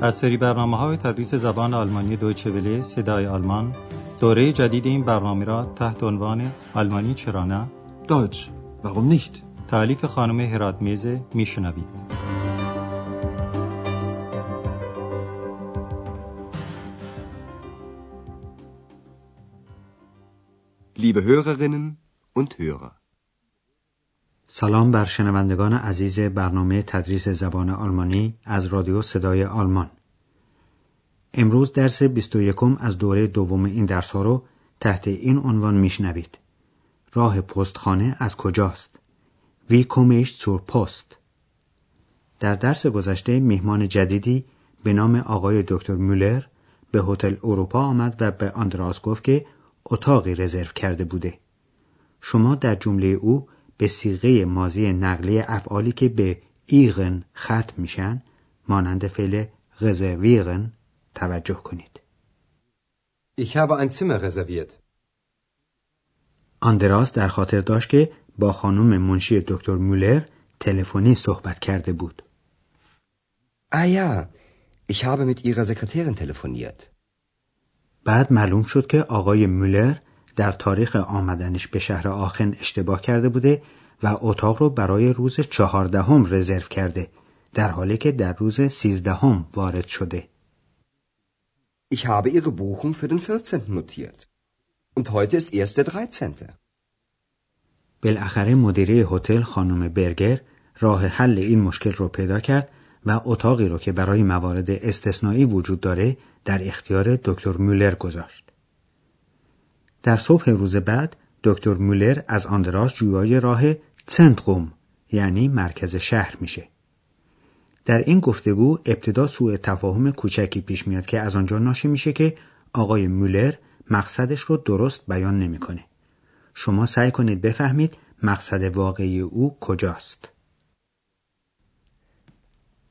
از سری برنامه های تدریس زبان آلمانی دویچه وله صدای آلمان دوره جدید این برنامه را تحت عنوان آلمانی چرا نه Deutsch, warum nicht? تعلیف خانم هرات میزه میشنوید Liebe Hörerinnen und Hörer. سلام بر شنوندگان عزیز برنامه تدریس زبان آلمانی از رادیو صدای آلمان. امروز درس 21 از دوره دوم این درس ها رو تحت این عنوان میشنوید. راه پستخانه از کجاست؟ وی کمیش zur پست در درس گذشته میهمان جدیدی به نام آقای دکتر مولر به هتل اروپا آمد و به آندراس گفت که اتاقی رزرو کرده بوده. شما در جمله او به سیغه مازی نقلی افعالی که به ایغن ختم میشن مانند فعل رزرویرن توجه کنید. Ich habe ein Zimmer reserviert. آندراس در خاطر داشت که با خانم منشی دکتر مولر تلفنی صحبت کرده بود. Ah ja, ich habe mit Ihrer Sekretärin telefoniert. بعد معلوم شد که آقای مولر در تاریخ آمدنش به شهر آخن اشتباه کرده بوده و اتاق رو برای روز چهاردهم رزرو کرده در حالی که در روز سیزدهم وارد شده. Ich habe Ihre Buchung für den 14. notiert. Und heute ist erst der 13. بالاخره مدیره هتل خانم برگر راه حل این مشکل رو پیدا کرد و اتاقی رو که برای موارد استثنایی وجود داره در اختیار دکتر مولر گذاشت. در صبح روز بعد دکتر مولر از آندراس جویای راه سنتروم یعنی مرکز شهر میشه. در این گفتگو ابتدا سوء تفاهم کوچکی پیش میاد که از آنجا ناشی میشه که آقای مولر مقصدش رو درست بیان نمی‌کنه. شما سعی کنید بفهمید مقصد واقعی او کجاست.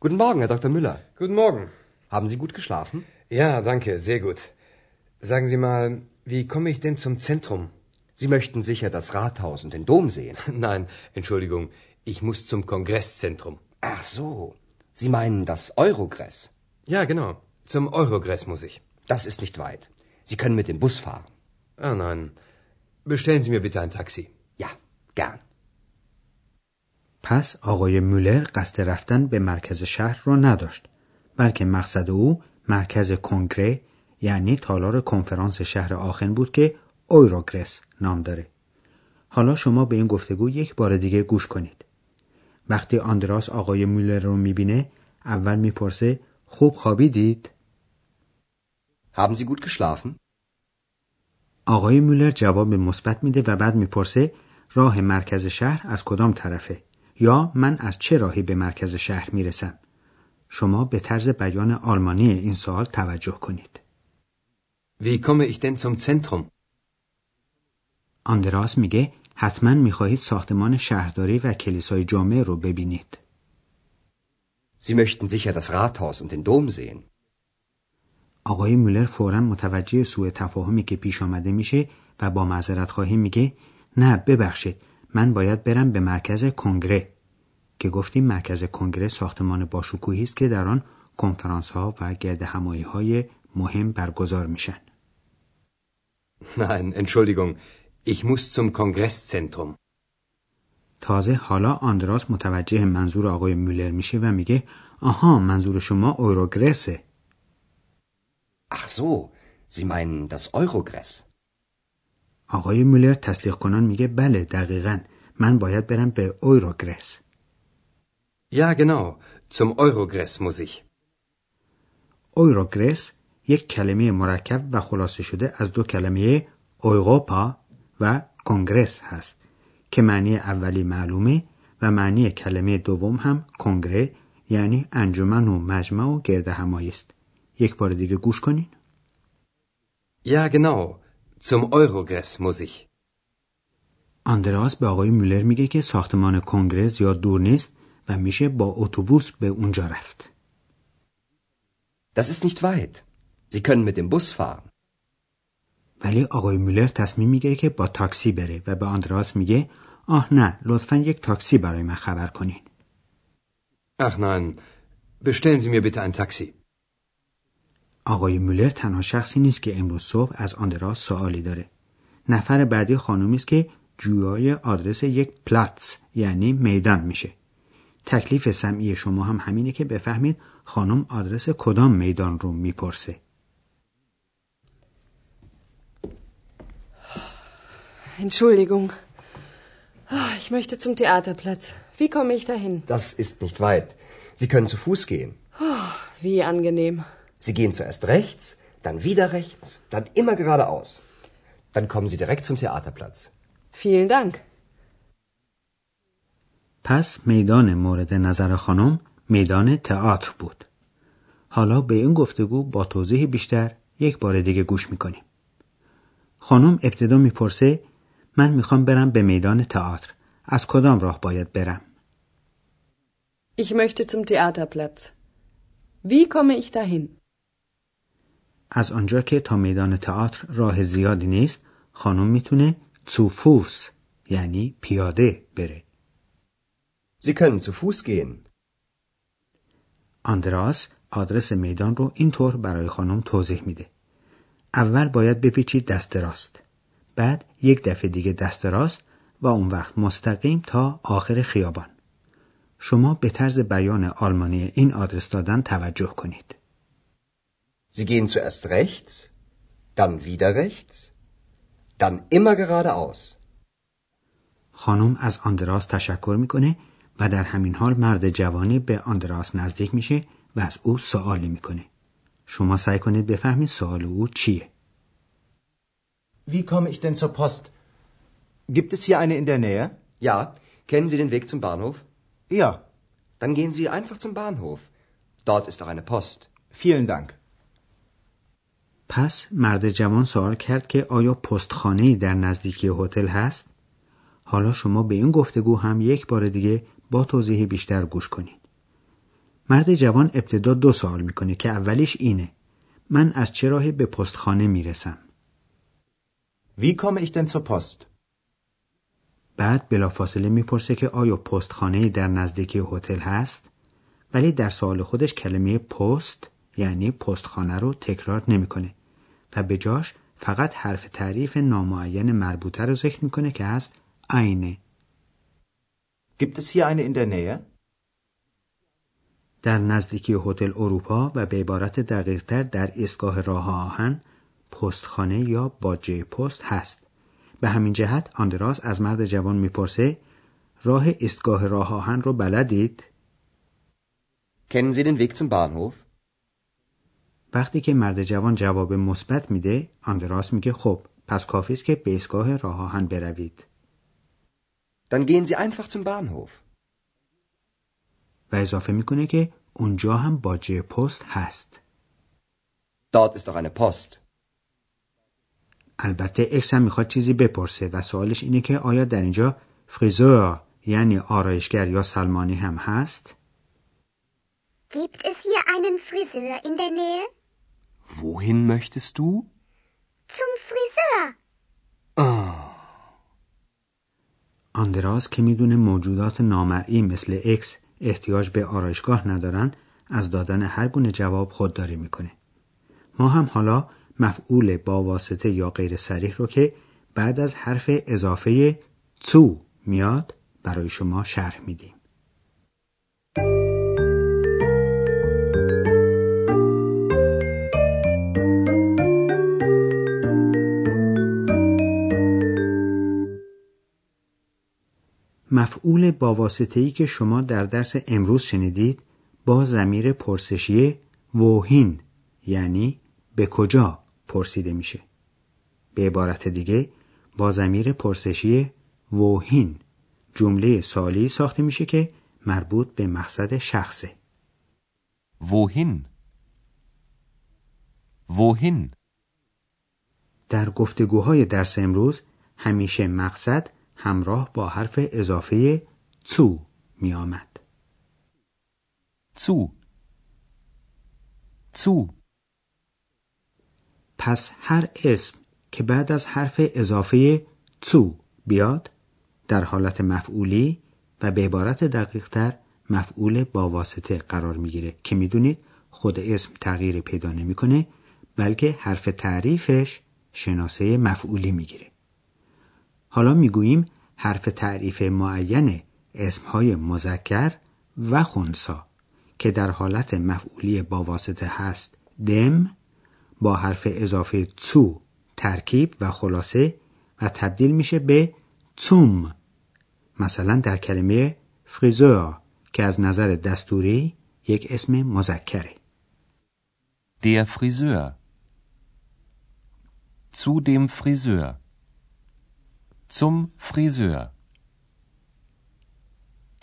Guten Morgen, Herr Dr. Müller. Guten Morgen. Haben Sie gut geschlafen? Ja, danke, sehr gut. Sagen Sie mal, wie komme ich denn zum Zentrum? Sie möchten sicher das Rathaus und den Dom sehen. Nein, Entschuldigung, ich muss zum Kongresszentrum. Ach so, Sie meinen das Eurogress. Ja, genau, zum Eurogress muss ich. Das ist nicht weit. Sie können mit dem Bus fahren. Ah nein, bestellen Sie mir bitte ein Taxi. Ja, gern. پس آقای مولر قصد رفتن به مرکز شهر را نداشت بلکه مقصد او مرکز کنگره یعنی تالار کنفرانس شهر آخن بود که اویروگرس نام داره حالا شما به این گفتگو یک بار دیگه گوش کنید وقتی آندراس آقای مولر رو می‌بینه اول می‌پرسه خوب خوابیدید Haben Sie gut geschlafen? آقای مولر جواب مثبت میده و بعد می‌پرسه راه مرکز شهر از کدام طرفه یا من از چه راهی به مرکز شهر می‌رسم شما به طرز بیان آلمانی این سوال توجه کنید Wie komme ich denn zum Zentrum? آندراس میگه حتما می‌خواهید ساختمان شهرداری و کلیسای جامع رو ببینید. Sie möchten sicher das Rathaus und den Dom sehen. آقای مولر فورا متوجه سوء تفاهمی که پیش آمده میشه و با معذرت خواهی میگه نه ببخشید من باید برم به مرکز کنگره. که گفتیم مرکز کنگره ساختمان باشکوهی است که در آن کنفرانس ها و گرد همایی های مهم برگزار میشن. Nein, Entschuldigung, ich muss zum Kongresszentrum. تازه حالا آندراس متوجه منظور آقای مولر میشه و میگه آها منظور شما اوروگرسه Ach so, Sie meinen das Eurogress. آقای مولر تصدیق کنان میگه بله دقیقا من باید برم به اویروگرس Ja, genau, zum Eurogress muss ich. اویروگرس یک کلمه مرکب و خلاصه شده از دو کلمه اوروپا و کنگرس هست که معنی اولی معلومه و معنی کلمه دوم هم کنگره یعنی انجمن و مجمع و گرد همایی است یک بار دیگه گوش کنین Ja, genau, zum Eurogress muss ich. آندراس به آقای مولر میگه که ساختمان کنگره زیاد دور نیست و میشه با اتوبوس به اونجا رفت Das ist nicht weit. Sie können mit dem Bus fahren. ولی آقای مولر تصمیم می‌گیره که با تاکسی بره و به آندراس میگه آه نه لطفا یک تاکسی برای من خبر کنین Ach nein, bestellen Sie mir bitte ein Taxi. آقای مولر تنها شخصی نیست که امروز صبح از آندراس سوالی داره. نفر بعدی خانومی است که جویای آدرس یک پلاتس یعنی میدان میشه. تکلیف سمعی شما هم همینه که بفهمید خانم آدرس کدام میدان رو می‌پرسه. Entschuldigung. Ah, ich möchte zum Theaterplatz. Wie komme ich dahin? Das ist nicht weit. Sie können zu Fuß gehen. Oh, wie angenehm. Sie gehen zuerst rechts, dann wieder rechts, dann immer geradeaus. Dann kommen Sie direkt zum Theaterplatz. Vielen Dank. پس میدان مورد نظر خانم میدان تئاتر بود. حالا به این گفتگو با توضیح بیشتر یک بار دیگه گوش میکنیم. خانم ابتدا میپرسه من می‌خوام برم به میدان تئاتر. از کدام راه باید برم؟ Ich möchte zum Theaterplatz. Wie komme ich dahin? از آنجا که تا میدان تئاتر راه زیادی نیست خانم می‌تونه zu Fuß یعنی پیاده بره. Sie können zu Fuß gehen. آندراس آدرس میدان رو اینطور برای خانم توضیح میده. اول باید بپیچید دست راست. بعد یک دفعه دیگه دست راست و اون وقت مستقیم تا آخر خیابان. شما به طرز بیان آلمانی این آدرس دادن توجه کنید. Sie gehen zuerst rechts, dann wieder rechts, dann immer geradeaus. خانم از آندراس تشکر می‌کنه و در همین حال مرد جوانی به آندراس نزدیک میشه و از او سوالی می‌کنه. شما سعی کنید بفهمید سوال او چیه. Wie komme ich denn zur Post? Gibt es hier eine in der Nähe? Ja, kennen Sie den Weg zum Bahnhof? Ja, Dann gehen Sie einfach zum Bahnhof. Dort ist auch eine Post. vielen Dank. پس مرد جوان سوال کرد که آیا پستخانه در نزدیکی هتل هست؟ حالا شما به این گفتگو هم یک بار دیگه با توضیح بیشتر گوش کنید. مرد جوان ابتدا دو سوال می‌کنه که اولیش اینه. من از چه راهی به پستخانه می‌رسم؟ Wie komme ich denn zur Post? بعد بلافاصله می‌پرسه که آیا پستخانه در نزدیکی هتل هست؟ ولی در سوال خودش کلمه پست یعنی پستخانه رو تکرار نمی‌کنه و به جاش فقط حرف تعریف نامعین مربوطه رو ذکر می‌کنه که هست اینه Gibt es hier eine in der Nähe? در نزدیکی هتل اروپا و به عبارت دقیقتر در ایستگاه راه آهن پستخانه یا باجه پست هست به همین جهت آندراس از مرد جوان می‌پرسه راه ایستگاه راه آهن رو بلدید؟ Kennen Sie den Weg zum Bahnhof? وقتی که مرد جوان جواب مثبت میده آندراس میگه خب پس کافی است که به ایستگاه راه آهن بروید Dann gehen Sie einfach zum Bahnhof. و اضافه می‌کنه که اونجا هم باجه پست هست Dort ist auch eine Post. البته اکس هم می‌خواد چیزی بپرسه و سوالش اینه که آیا در اینجا فریزور یعنی آرایشگر یا سلمانی هم هست؟ Gibt es hier einen Friseur in der Nähe? Wohin möchtest du? Zum Friseur. آندراس که می‌دونه موجودات نامرئی مثل اکس احتیاج به آرایشگاه ندارن از دادن هر گونه جواب خودداری می‌کنه. ما هم حالا مفعول با واسطه یا غیر سریح رو که بعد از حرف اضافه تو میاد برای شما شرح میدیم. مفعول با واسطه‌ای که شما در درس امروز شنیدید با ضمیر پرسشی ووهین یعنی به کجا پرسیده میشه. به عبارت دیگه با ضمیر پرسشی ووهین جمله سالی ساخته میشه که مربوط به مقصد شخصه. Wohin? Wohin? در گفتگوهای درس امروز همیشه مقصد همراه با حرف اضافه تو می آمد. Zu. Zu. پس هر اسم که بعد از حرف اضافه تو بیاد در حالت مفعولی و به عبارت دقیقتر مفعول با واسطه قرار می‌گیره. که می‌دونید خود اسم تغییر پیدا نمی‌کنه بلکه حرف تعریفش شناسه مفعولی می‌گیره. حالا می‌گوییم حرف تعریف معین اسمهای مذکر و خونسا که در حالت مفعولی با واسطه هست دم با حرف اضافه تو ترکیب و خلاصه و تبدیل میشه به توم مثلا در کلمه فریزور که از نظر دستوری یک اسم مذکره Der Friseur. Zu dem Friseur. Zum Friseur.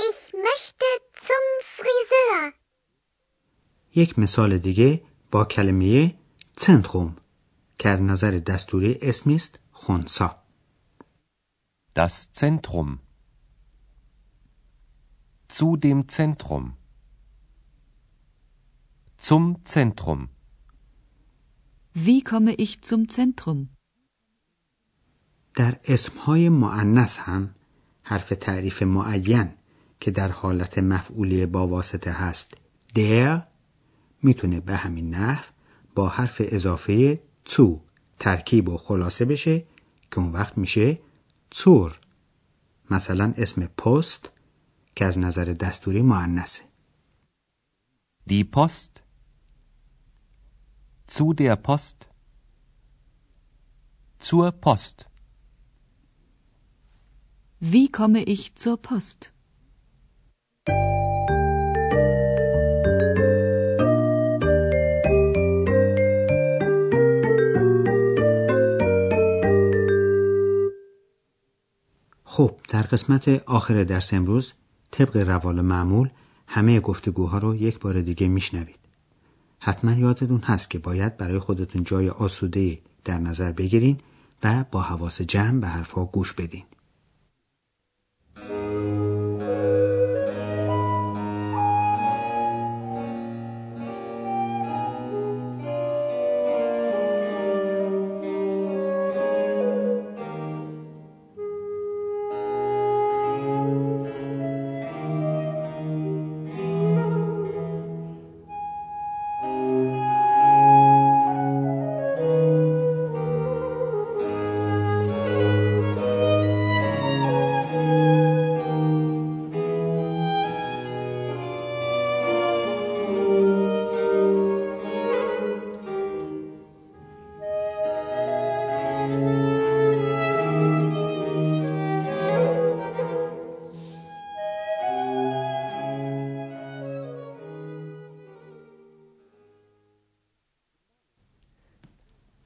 Ich möchte zum Friseur. یک مثال دیگه با کلمه centrum که از نظر دستوری اسمی است خونسا Das Zentrum. Zu dem Zentrum. Zum Zentrum. Wie komme ich zum Zentrum? در اسمهای معنس هم حرف تعریف معین که در حالت مفعولی با واسطه هست در می‌تونه به همین نحو با حرف اضافه تو ترکیب و خلاصه بشه که اون وقت میشه تور مثلا اسم پست که از نظر دستوری معنسه Die Post. Zu der Post. Zur Post. Wie komme ich zur Post? خب در قسمت آخر درس امروز طبق روال معمول همه گفتگوها رو یک بار دیگه میشنوید. حتما یادتون هست که باید برای خودتون جای آسوده در نظر بگیرین و با حواس جمع به حرفها گوش بدین.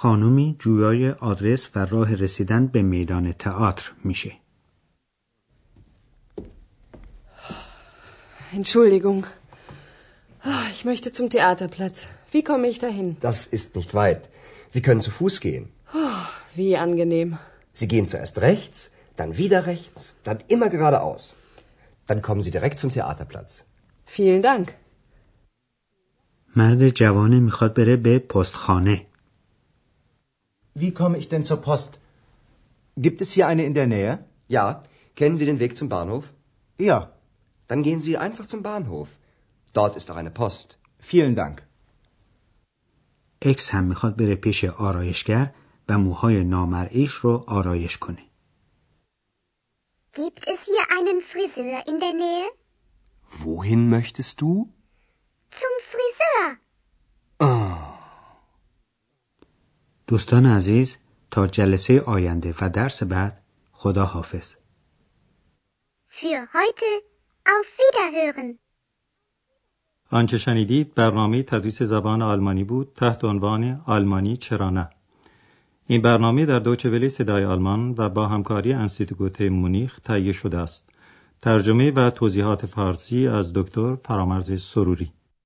خانومی جویای آدرس و راه رسیدن به میدان تئاتر میشه Entschuldigung. Ah, Ich möchte zum Theaterplatz. Wie komme ich dahin? Das ist nicht weit. Sie können zu Fuß gehen. Wie angenehm. Sie gehen zuerst rechts, dann wieder rechts, dann immer geradeaus. Dann kommen Sie direkt zum Theaterplatz. Vielen Dank. مرد جوانه می‌خواد بره به پستخانه Wie komme ich denn zur Post? Gibt es hier eine in der Nähe? Ja, kennen Sie den Weg zum Bahnhof? Ja, Dann gehen Sie einfach zum Bahnhof. Dort ist auch eine Post. vielen Dank. اکس هم میخواد بره پیش آرایشگر و موهای نامرئیش رو آرایش کنه Gibt es hier einen Friseur in der Nähe? Wohin möchtest du? Zum Friseur. دوستان عزیز تا جلسه آینده و درس بعد خدا حافظ Für heute auf Wiederhören. آنچه شنیدید برنامه تدریس زبان آلمانی بود تحت عنوان آلمانی چرا نه. این برنامه در دوچه ولی صدای آلمان و با همکاری انستیتوت مونیخ تهیه شده است. ترجمه و توضیحات فارسی از دکتر فرامرز سروری.